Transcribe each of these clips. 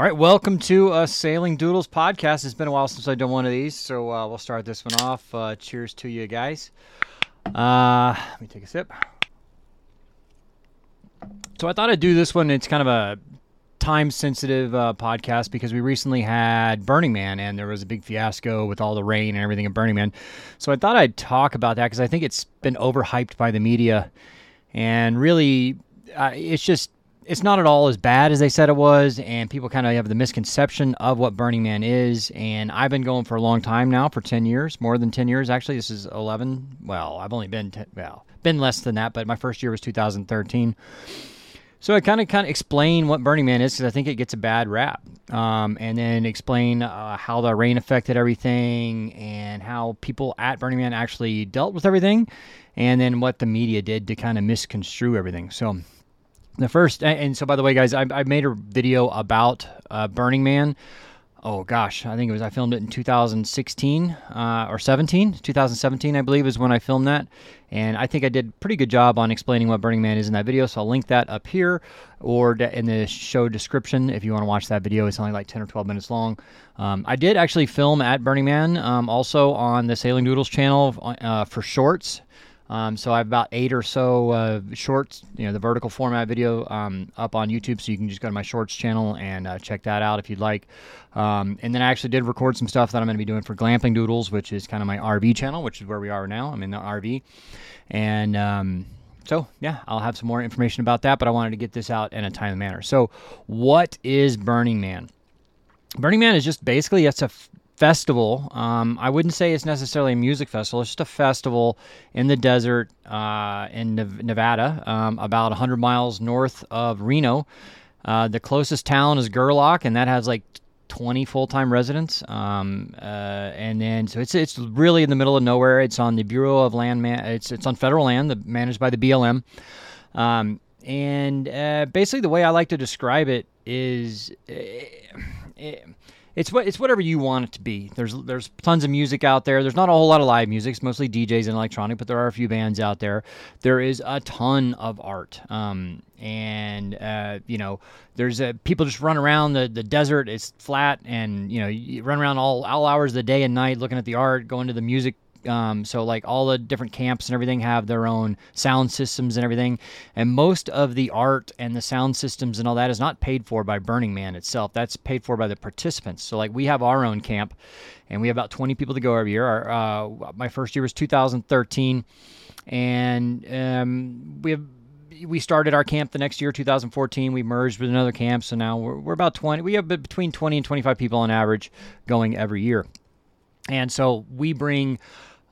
All right, welcome to a Sailing Doodles podcast. It's been a while since I've done one of these, so uh, we'll start this one off. Uh, cheers to you guys. Uh, let me take a sip. So I thought I'd do this one. It's kind of a time sensitive uh, podcast because we recently had Burning Man and there was a big fiasco with all the rain and everything at Burning Man. So I thought I'd talk about that because I think it's been overhyped by the media and really uh, it's just it's not at all as bad as they said it was and people kind of have the misconception of what burning man is and i've been going for a long time now for 10 years more than 10 years actually this is 11 well i've only been 10, well been less than that but my first year was 2013 so I kind of kind of explain what Burning Man is because I think it gets a bad rap, um, and then explain uh, how the rain affected everything and how people at Burning Man actually dealt with everything, and then what the media did to kind of misconstrue everything. So the first, and so by the way, guys, I, I made a video about uh, Burning Man oh gosh, I think it was I filmed it in 2016 uh, or 17, 2017, I believe, is when I filmed that. And I think I did pretty good job on explaining what Burning Man is in that video. So I'll link that up here or in the show description if you want to watch that video. It's only like 10 or 12 minutes long. Um, I did actually film at Burning Man um, also on the Sailing Doodles channel uh, for shorts. Um, so I have about eight or so uh, shorts, you know, the vertical format video um, up on YouTube. So you can just go to my shorts channel and uh, check that out if you'd like. Um, and then I actually did record some stuff that I'm going to be doing for Glamping Doodles, which is kind of my RV channel, which is where we are now. I'm in the RV. And um, so, yeah, I'll have some more information about that, but I wanted to get this out in a timely manner. So, what is Burning Man? Burning Man is just basically it's a festival. Um, I wouldn't say it's necessarily a music festival. It's just a festival in the desert uh, in Nevada, um, about 100 miles north of Reno. Uh, the closest town is Gerlach, and that has like 20 full-time residents. Um, uh, and then so it's it's really in the middle of nowhere. It's on the Bureau of Land. Man- it's it's on federal land, the, managed by the BLM. Um, and uh, basically, the way I like to describe it is. Uh, it's what it's whatever you want it to be. There's there's tons of music out there. There's not a whole lot of live music. It's mostly DJs and electronic, but there are a few bands out there. There is a ton of art, um, and uh, you know, there's people just run around the, the desert. It's flat, and you know, you run around all all hours of the day and night looking at the art, going to the music um, so like all the different camps and everything have their own sound systems and everything, and most of the art and the sound systems and all that is not paid for by Burning Man itself. That's paid for by the participants. So like we have our own camp, and we have about 20 people to go every year. Our, uh, my first year was 2013, and um, we have we started our camp the next year 2014 we merged with another camp so now we're, we're about 20 we have between 20 and 25 people on average going every year and so we bring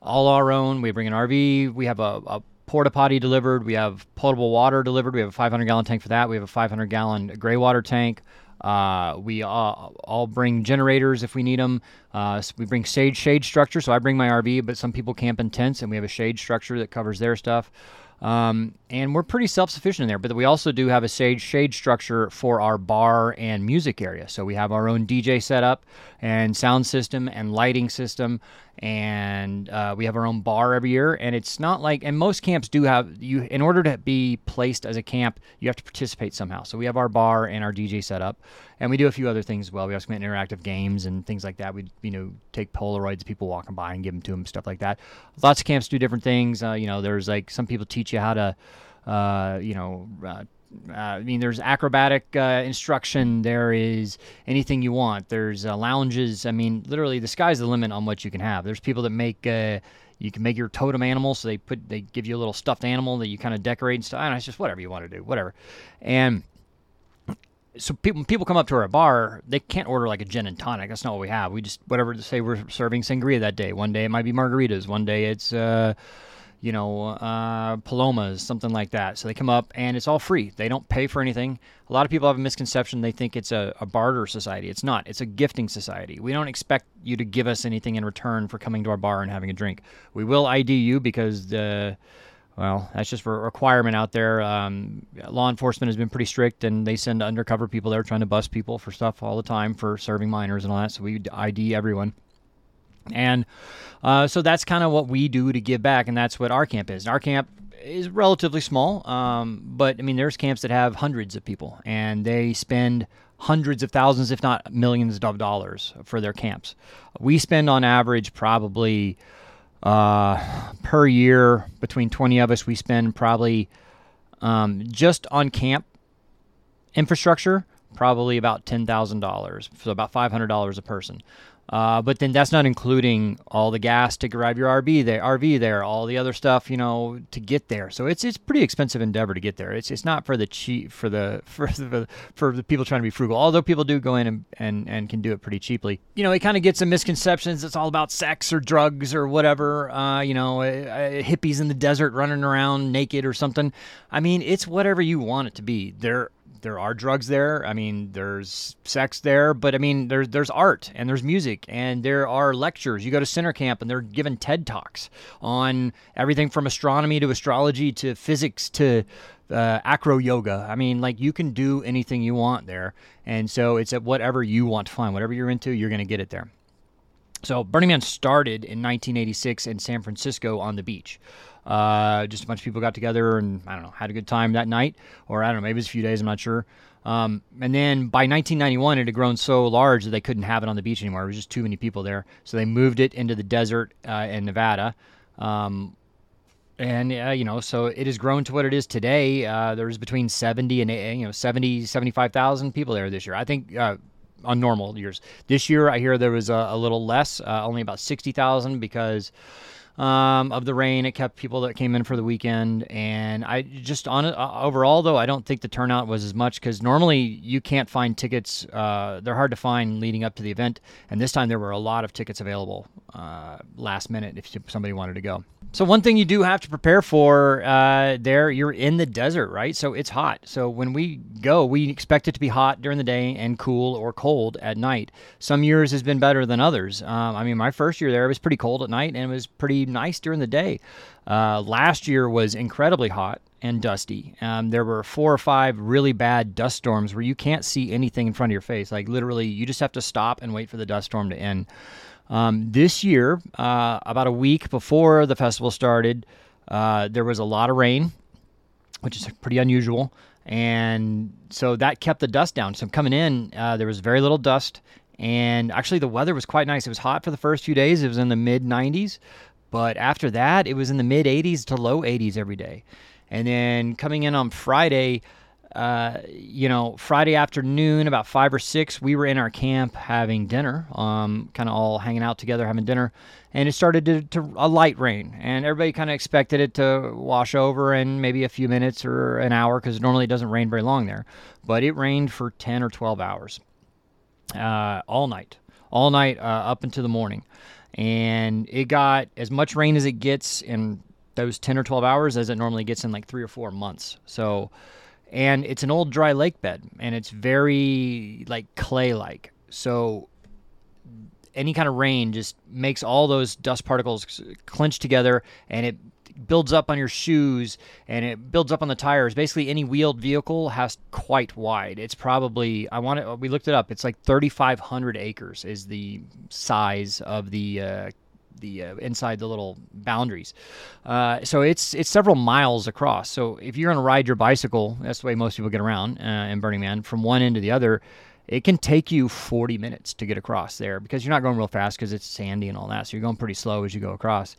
all our own. We bring an RV. We have a, a porta potty delivered. We have potable water delivered. We have a 500 gallon tank for that. We have a 500 gallon gray water tank. Uh, we uh, all bring generators if we need them. Uh, so we bring shade shade structure. So I bring my RV, but some people camp in tents, and we have a shade structure that covers their stuff. Um, and we're pretty self-sufficient in there. But we also do have a shade shade structure for our bar and music area. So we have our own DJ setup and sound system and lighting system and uh, we have our own bar every year. And it's not like and most camps do have you in order to be placed as a camp you have to participate somehow. So we have our bar and our dj setup and we do a few other things as well. We also make interactive games and things like that. We you know take polaroids people walking by and give them to them stuff like that. Lots of camps do different things. Uh, you know there's like some people teach you how to uh, you know uh, uh, I mean, there's acrobatic uh, instruction. There is anything you want. There's uh, lounges. I mean, literally, the sky's the limit on what you can have. There's people that make. Uh, you can make your totem animal, so they put they give you a little stuffed animal that you kind of decorate and stuff. And it's just whatever you want to do, whatever. And so people people come up to our bar, they can't order like a gin and tonic. That's not what we have. We just whatever say we're serving sangria that day. One day it might be margaritas. One day it's uh, you know, uh, palomas, something like that. So they come up and it's all free. They don't pay for anything. A lot of people have a misconception. They think it's a, a, barter society. It's not. It's a gifting society. We don't expect you to give us anything in return for coming to our bar and having a drink. We will ID you because the, well, that's just a requirement out there. Um, law enforcement has been pretty strict and they send undercover people there trying to bust people for stuff all the time for serving minors and all that. So we ID everyone. And uh, so that's kind of what we do to give back, and that's what our camp is. Our camp is relatively small, um, but I mean, there's camps that have hundreds of people, and they spend hundreds of thousands, if not millions of dollars for their camps. We spend on average probably uh, per year between 20 of us, we spend probably um, just on camp infrastructure, probably about $10,000, so about $500 a person. Uh, but then that's not including all the gas to drive your RV there, RV there, all the other stuff, you know, to get there. So it's it's pretty expensive endeavor to get there. It's it's not for the cheap for the for the for the people trying to be frugal. Although people do go in and and, and can do it pretty cheaply. You know, it kind of gets some misconceptions. It's all about sex or drugs or whatever. Uh, you know, uh, uh, hippies in the desert running around naked or something. I mean, it's whatever you want it to be. There there are drugs there. I mean, there's sex there, but I mean, there's there's art and there's music and there are lectures. You go to center camp and they're giving TED talks on everything from astronomy to astrology to physics to uh, acro yoga. I mean, like you can do anything you want there, and so it's at whatever you want to find, whatever you're into, you're to get it there. So Burning Man started in 1986 in San Francisco on the beach. Uh, just a bunch of people got together and I don't know had a good time that night, or I don't know maybe it was a few days. I'm not sure. Um, and then by 1991, it had grown so large that they couldn't have it on the beach anymore. It was just too many people there, so they moved it into the desert uh, in Nevada. Um, and uh, you know, so it has grown to what it is today. Uh, there's between 70 and you know 70, 75,000 people there this year. I think uh, on normal years. This year, I hear there was a, a little less, uh, only about 60,000 because um, of the rain. It kept people that came in for the weekend, and I just on uh, overall though I don't think the turnout was as much because normally you can't find tickets. Uh, they're hard to find leading up to the event, and this time there were a lot of tickets available uh, last minute if somebody wanted to go. So one thing you do have to prepare for uh, there, you're in the desert, right? So it's hot. So when we go, we expect it to be hot during the day and cool or cold at night. Some years has been better than others. Um, I mean, my first year there, it was pretty cold at night and it was pretty nice during the day. Uh, last year was incredibly hot and dusty. Um, there were four or five really bad dust storms where you can't see anything in front of your face. Like literally, you just have to stop and wait for the dust storm to end. Um, this year, uh, about a week before the festival started, uh, there was a lot of rain, which is pretty unusual. And so that kept the dust down. So coming in, uh, there was very little dust. And actually, the weather was quite nice. It was hot for the first few days. It was in the mid 90s. But after that, it was in the mid 80s to low 80s every day. And then coming in on Friday, uh, you know, Friday afternoon, about five or six, we were in our camp having dinner, um, kind of all hanging out together having dinner, and it started to, to a light rain, and everybody kind of expected it to wash over in maybe a few minutes or an hour because normally it doesn't rain very long there, but it rained for ten or twelve hours, uh, all night, all night uh, up into the morning, and it got as much rain as it gets in those ten or twelve hours as it normally gets in like three or four months. So and it's an old dry lake bed and it's very like clay like so any kind of rain just makes all those dust particles clinch together and it builds up on your shoes and it builds up on the tires. Basically any wheeled vehicle has quite wide. It's probably i want to we looked it up. It's like 3500 acres is the size of the uh, the uh, inside the little boundaries. Uh, so it's it's several miles across. So if you're going to ride your bicycle, that's the way most people get around uh, in Burning Man from one end to the other. It can take you 40 minutes to get across there because you're not going real fast because it's sandy and all that. So you're going pretty slow as you go across.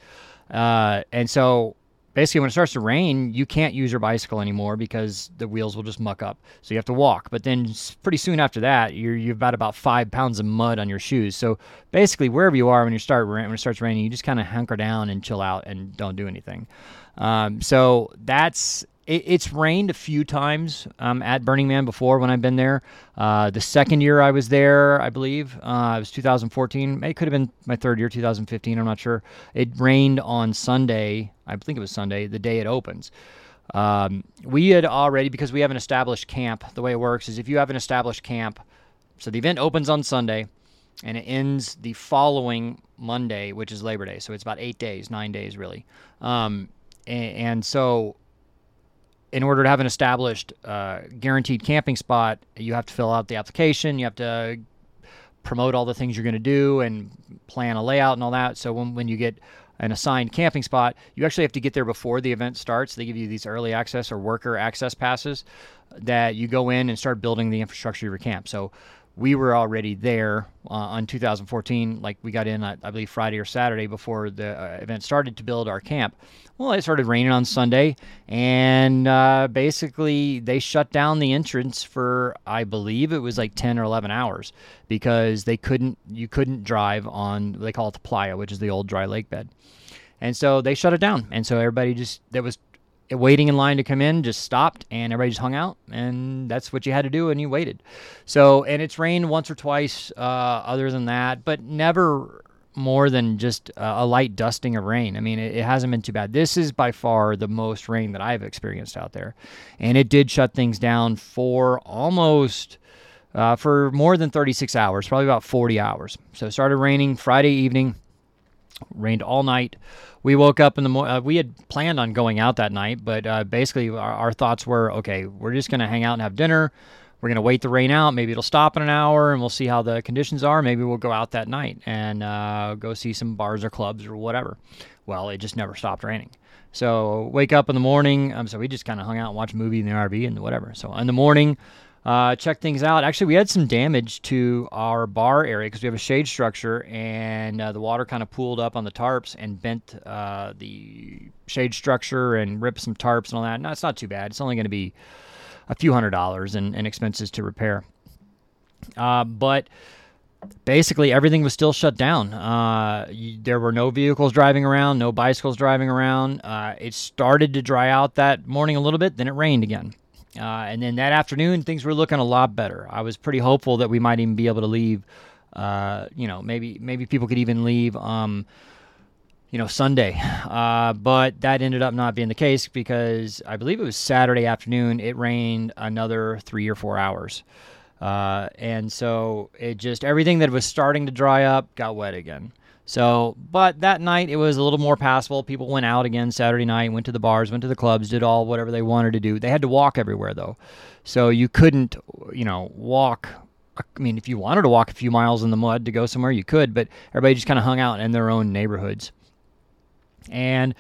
Uh, and so basically when it starts to rain you can't use your bicycle anymore because the wheels will just muck up. So you have to walk. But then pretty soon after that you're you've got about five pounds of mud on your shoes. So basically wherever you are when you start when it starts raining you just kind of hunker down and chill out and don't do anything. Um, so that's it, it's rained a few times um, at Burning Man before when I've been there. Uh, the second year I was there, I believe, uh, it was 2014. It could have been my third year, 2015. I'm not sure. It rained on Sunday. I think it was Sunday, the day it opens. Um, we had already, because we have an established camp, the way it works is if you have an established camp, so the event opens on Sunday and it ends the following Monday, which is Labor Day. So it's about eight days, nine days really. Um, and, and, so in order to have an established uh, guaranteed camping spot, you have to fill out the application. You have to promote all the things you're going to do and plan a layout and all that. So when, when you get an assigned camping spot, you actually have to get there before the event starts. They give you these early access or worker access passes that you go in and start building the infrastructure of your camp. So we were already there uh, on 2014. Like we got in, I, I, believe, Friday or Saturday before the uh, event started to build our camp. Well, it started raining on Sunday, and uh, basically they shut down the entrance for, I believe, it was like 10 or 11 hours because they couldn't, you couldn't drive on. They call it the playa, which is the old dry lake bed. And so they shut it down. And so everybody just, there was waiting in line to come in just stopped and everybody just hung out and that's what you had to do and you waited. So and it's rained once or twice uh, other than that but never more than just a light dusting of rain. I mean it, it, hasn't been too bad. This is by far the most rain that i've experienced out there. And it did shut things down for almost uh, for more than 36 hours probably about 40 hours. So it started raining friday evening rained all night we woke up in the morning. Uh, we had planned on going out that night, but uh, basically our, our, thoughts were, okay, we're just going to hang out and have dinner. We're going to wait the rain out. Maybe it'll stop in an hour, and we'll see how the conditions are. Maybe we'll go out that night and uh, go see some bars or clubs or whatever. Well, it just never stopped raining. So wake up in the morning. Um, so we just kind of hung out and watched a movie in the RV and whatever. So in the morning, uh, check things out. Actually, we had some damage to our bar area because we have a shade structure, and uh, the water kind of pooled up on the tarps and bent uh, the shade structure and ripped some tarps and all that. No, it's not too bad. It's only going to be a few hundred dollars in, in expenses to repair. Uh, but basically, everything was still shut down. Uh, you, there were no vehicles driving around, no bicycles driving around. Uh, it started to dry out that morning a little bit, then it rained again. Uh, and then that afternoon, things were looking a lot better. I was pretty hopeful that we might even be able to leave. Uh, you know, maybe maybe people could even leave. Um, you know, Sunday, uh, but that ended up not being the case because I believe it was Saturday afternoon. It rained another three or four hours, uh, and so it just everything that was starting to dry up got wet again. So, but that night it was a little more passable. People went out again Saturday night, went to the bars, went to the clubs, did all whatever they wanted to do. They had to walk everywhere though. So you couldn't, you know, walk. I mean, if you wanted to walk a few miles in the mud to go somewhere, you could, but everybody just kind of hung out in their own neighborhoods. And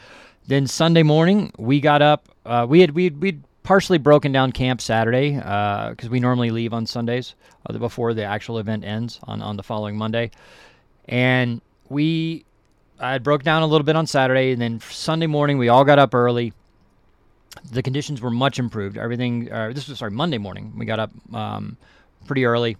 then Sunday morning, we got up. Uh, we had we we'd partially broken down camp Saturday because uh, we normally leave on Sundays uh, before the actual event ends on on the following Monday, and we I broke down a little bit on Saturday, and then Sunday morning we all got up early. The conditions were much improved. Everything. Uh, this was sorry Monday morning. We got up um, pretty early.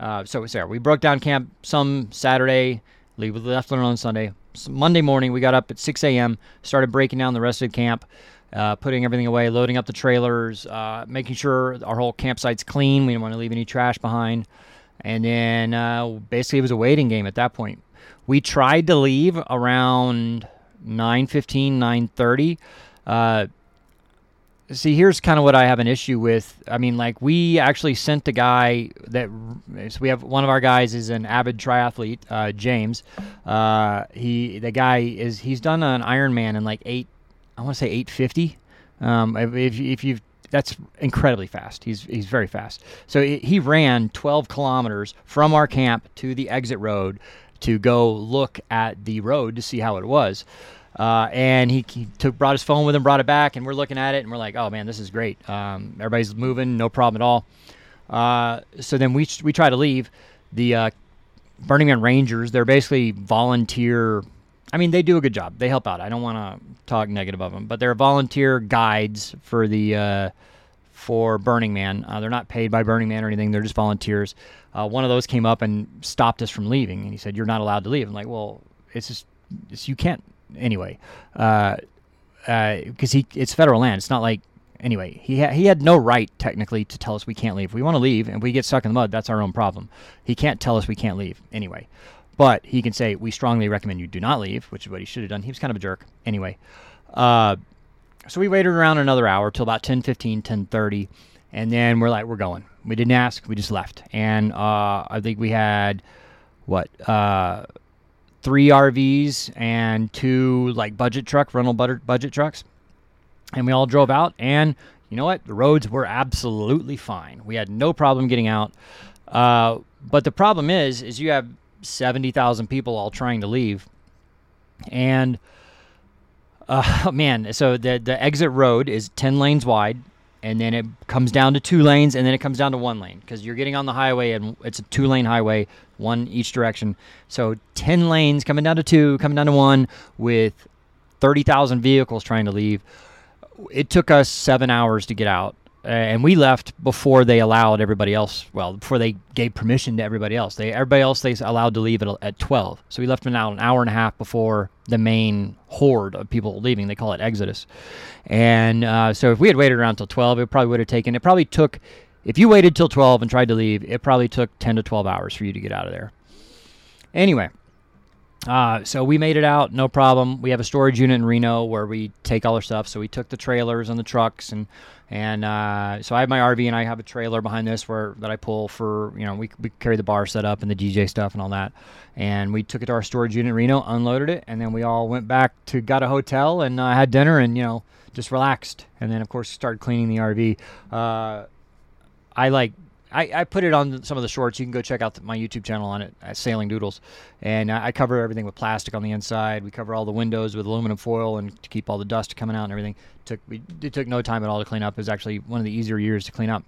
Uh, so sorry, we broke down camp some Saturday. Leave with left on Sunday. So Monday morning we got up at 6 a.m. Started breaking down the rest of the camp. Uh, putting everything away, loading up the trailers, uh, making sure our whole campsite's clean. We didn't want to leave any trash behind. And then uh, basically it was a waiting game at that point. We tried to leave around 9:15, 9:30. Uh, see, here's kind of what I have an issue with. I mean, like we actually sent a guy that so we have one of our guys is an avid triathlete, uh, James. Uh, he the guy is he's done an Ironman in like eight, I want to say 850. Um, if, if, if you've that's incredibly fast. He's he's very fast. So he ran 12 kilometers from our camp to the exit road to go look at the road to see how it was. Uh, and he, he, took brought his phone with him, brought it back, and we're looking at it, and we're like, "Oh man, this is great. Um, everybody's moving, no problem at all." Uh, so then we we try to leave. The uh, Burning Man Rangers, they're basically volunteer. I mean, they do a good job. They help out. I don't want to talk negative of them, but they're volunteer guides for the uh, for Burning Man. Uh, they're not paid by Burning Man or anything. They're just volunteers uh, one of those came up and stopped us from leaving. And he said, "You're not allowed to leave." I'm like, "Well, it's just it's, you can't anyway, because uh, uh, he it's federal land. It's not like." Anyway, he ha- he had no right technically to tell us we can't leave. If we want to leave and we get stuck in the mud, that's our own problem. He can't tell us we can't leave anyway. But he can say, we strongly recommend you do not leave, which is what he should have done. He was kind of a jerk. Anyway, uh, so we waited around another hour till about 10, 15, 10.30, and then we're like, we're going. We didn't ask. We just left. And uh, I think we had what uh, three RVs and two like budget truck rental budget trucks, and we all drove out. And you know what? The roads were absolutely fine. We had no problem getting out. Uh, but the problem is, is you have seventy thousand people all trying to leave, And uh, man, so the the exit road is ten lanes wide, and then it comes down to two lanes, and then it comes down to one lane because you're getting on the highway, and it's a two lane highway, one each direction. So ten lanes coming down to two, coming down to one, with thirty thousand vehicles trying to leave. It took us seven hours to get out and we left before they allowed everybody else. Well, before they gave permission to everybody else. They everybody else they allowed to leave at, at twelve. So we left about an hour and a half before the main horde of people leaving. They call it exodus. And uh, so if we had waited around till twelve, it probably would have taken. It probably took. If you waited till twelve and tried to leave, it probably took ten to twelve hours for you to get out of there. Anyway, uh, so we made it out, no problem. We have a storage unit in Reno where we take all our stuff. So we took the trailers and the trucks, and and uh, so I have my RV and I have a trailer behind this where that I pull for you know we we carry the bar set up and the DJ stuff and all that. And we took it to our storage unit in Reno, unloaded it, and then we all went back to got a hotel and uh, had dinner and you know just relaxed. And then of course started cleaning the RV. Uh, I like I, I put it on some of the shorts. You can go check out the, my YouTube channel on it, Sailing Doodles, and I, I cover everything with plastic on the inside. We cover all the windows with aluminum foil and to keep all the dust coming out and everything. It took we, it took no time at all to clean up. It was actually one of the easier years to clean up.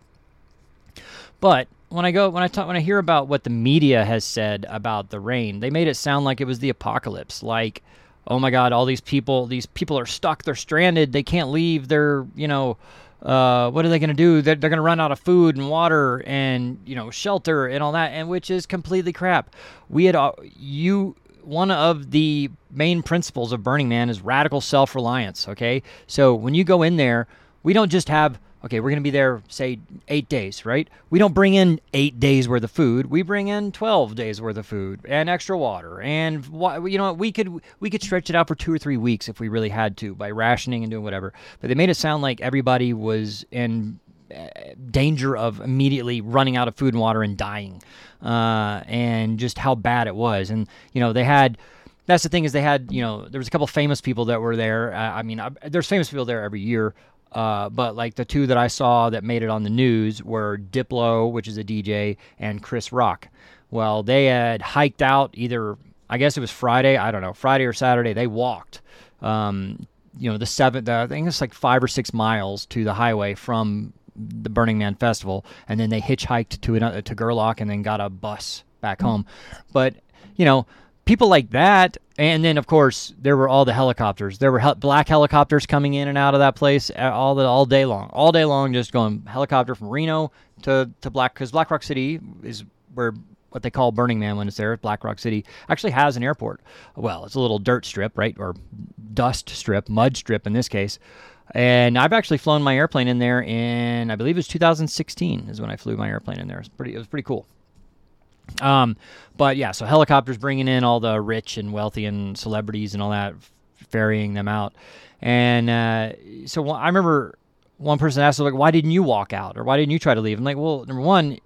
But when I go when I talk when I hear about what the media has said about the rain, they made it sound like it was the apocalypse. Like, oh my God, all these people these people are stuck. They're stranded. They can't leave. They're you know uh, what are they going to do? They're, they're going to run out of food and water and you know shelter and all that, and which is completely crap. We had uh, you one of the main principles of Burning Man is radical self-reliance. Okay, so when you go in there, we don't just have okay, we're going to be there, say, eight days, right? We don't bring in eight days worth of food. We bring in 12 days worth of food and extra water. And, you know, we could, we could stretch it out for two or three weeks if we really had to by rationing and doing whatever. But they made it sound like everybody was in uh, danger of immediately running out of food and water and dying uh, and just how bad it was. And, you know, they had that's the thing is they had you know there was a couple famous people that were there uh, i mean I, there's famous people there every year uh, but like the two that I saw that made it on the news were Diplo, which is a DJ, and Chris Rock. Well, they had hiked out either, I guess it was Friday, I don't know, Friday or Saturday. They walked, um, you know, the seven, I think it's like five or six miles to the highway from the Burning Man Festival, and then they hitchhiked to another, to Gerlach and then got a bus back home. But you know, people like that and then of course there were all the helicopters there were black helicopters coming in and out of that place all the all day long all day long just going helicopter from reno to, to black because black rock city is where what they call burning man when it's there black rock city actually has an airport well it's a little dirt strip right or dust strip mud strip in this case and I've actually flown my airplane in there in I believe it was 2016 is when I flew my airplane in there. It was pretty it was pretty cool. Um, but yeah, so helicopters bringing in all the rich and wealthy and celebrities and all that, ferrying them out. And uh, so I remember one person asked, like, why didn't you walk out or why didn't you try to leave? I'm like, well, number one,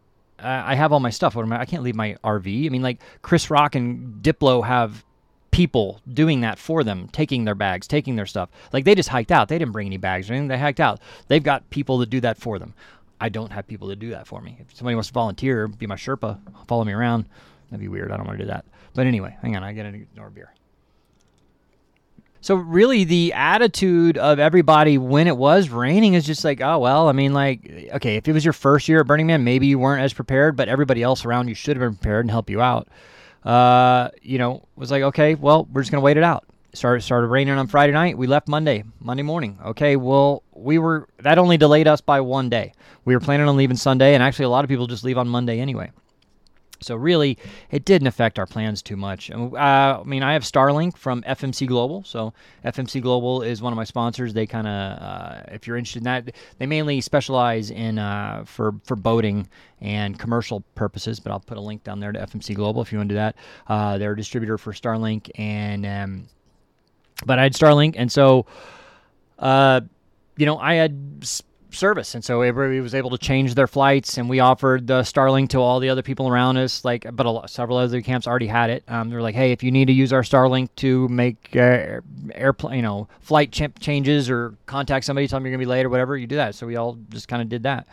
I have all my stuff. What am I? I can't leave my RV. I mean, like Chris Rock and Diplo have people doing that for them, taking their bags, taking their stuff. Like they just hiked out. They didn't bring any bags or anything. They hiked out. They've got people to do that for them. I don't have people to do that for me. If somebody wants to volunteer, be my Sherpa, follow me around, that'd be weird. I don't want to do that. But anyway, hang on, I an ignore beer. So really, the attitude of everybody when it was raining is just like, oh well. I mean, like, okay, if it was your first year at Burning Man, maybe you weren't as prepared, but everybody else around you should have been prepared and help you out. Uh, you know, was like, okay, well, we're just gonna wait it out started started raining on Friday night. We left Monday, Monday morning. Okay, well, we were that only delayed us by one day. We were planning on leaving Sunday, and actually, a lot of people just leave on Monday anyway. So really, it didn't affect our plans too much. Uh, I mean, I have Starlink from FMC Global. So FMC Global is one of my sponsors. They kind of, uh, if you're interested in that, they mainly specialize in uh, for for boating and commercial purposes. But I'll put a link down there to FMC Global if you want to do that. Uh, they're a distributor for Starlink and. Um, but I had Starlink, and so, uh, you know, I had service, and so everybody was able to change their flights, and we offered the Starlink to all the other people around us. Like, but lot, several other camps already had it. Um, they're like, hey, if you need to use our Starlink to make uh, airplane, you know, flight ch- changes or contact somebody, tell them you're gonna be late or whatever, you do that. So we all just kind of did that,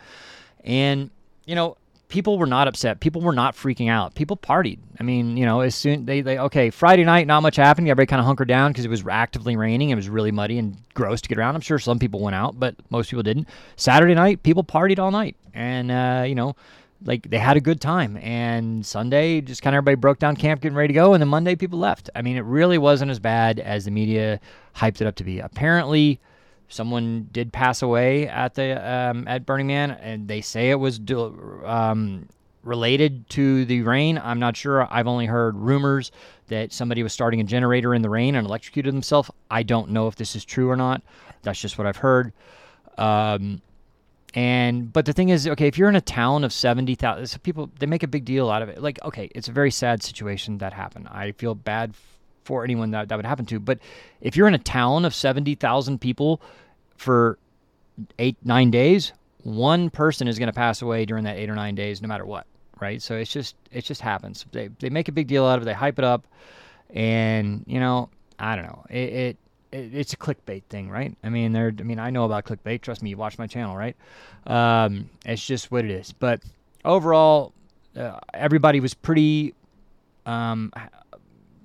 and you know, people were not upset. People were not freaking out. People partied. I mean, you know, as soon they, they okay, Friday night, not much happened. Everybody kind of hunkered down because it was actively raining. It was really muddy and gross to get around. I'm sure some people went out, but most people didn't. Saturday night, people partied all night, and uh, you know, like they had a good time. And Sunday, just kind of everybody broke down camp, getting ready to go, and then Monday, people left. I mean, it really wasn't as bad as the media hyped it up to be. Apparently someone did pass away at the um, at Burning Man, and they say it was um, related to the rain. I'm not sure. I've only heard rumors that somebody was starting a generator in the rain and electrocuted themselves. I don't know if this is true or not. That's just what I've heard. Um, and but the thing is, okay, if you're in a town of seventy thousand people, they make a big deal out of it. Like, okay, it's a very sad situation that happened. I feel bad for anyone that that would happen to. But if you're in a town of 70,000 people for eight, nine days, one person is going to pass away during that eight or nine days, no matter what. Right. So it's just, it just happens. They, they make a big deal out of it. They hype it up. And, you know, I don't know. It, it, it it's a clickbait thing, right? I mean, they're, I mean, I know about clickbait. Trust me, you watch my channel, right? Um, it's just what it is. But overall, uh, everybody was pretty um,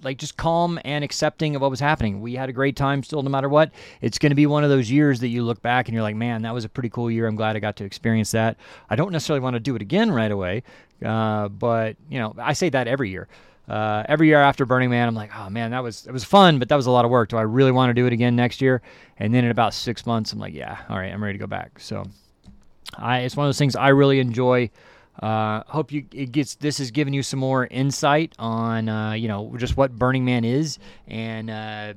like just calm and accepting of what was happening. We had a great time still, no matter what. It's going to be one of those years that you look back and you're like, man, that was a pretty cool year. I'm glad I got to experience that. I don't necessarily want to do it again right away, uh, but you know, I say that every year. Uh, every year after Burning Man, I'm like, oh man, that was it was fun, but that was a lot of work. Do I really want to do it again next year? And then in about six months, I'm like, yeah, all right, I'm ready to go back. So, I it's one of those things I really enjoy. Uh, hope you it gets this has given you some more insight on uh, you know just what Burning Man is and uh,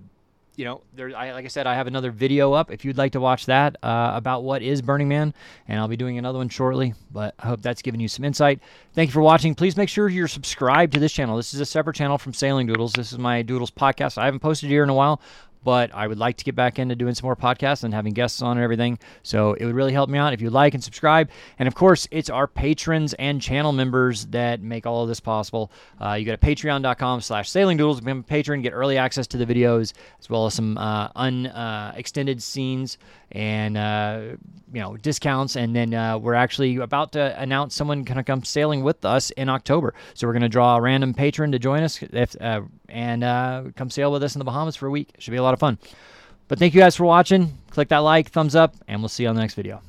you know there I, like I said I have another video up if you'd like to watch that uh, about what is Burning Man and I'll be doing another one shortly but I hope that's given you some insight. Thank you for watching. Please make sure you're subscribed to this channel. This is a separate channel from Sailing Doodles. This is my Doodles podcast. I haven't posted here in a while but I would like to get back into doing some more podcasts and having guests on and everything. So it would really help me out if you like and subscribe. And of course, it's our patrons and channel members that make all of this possible. Uh, you go to patreon.com slash sailing doodles, become a patron, get early access to the videos, as well as some uh, unextended uh, scenes and uh, you know discounts. And then uh, we're actually about to announce someone going to come sailing with us in October. So we're going to draw a random patron to join us if, uh, and uh, come sail with us in the Bahamas for a week. Should be a lot of fun. But thank you guys for watching. Click that like, thumbs up, and we'll see you on the next video.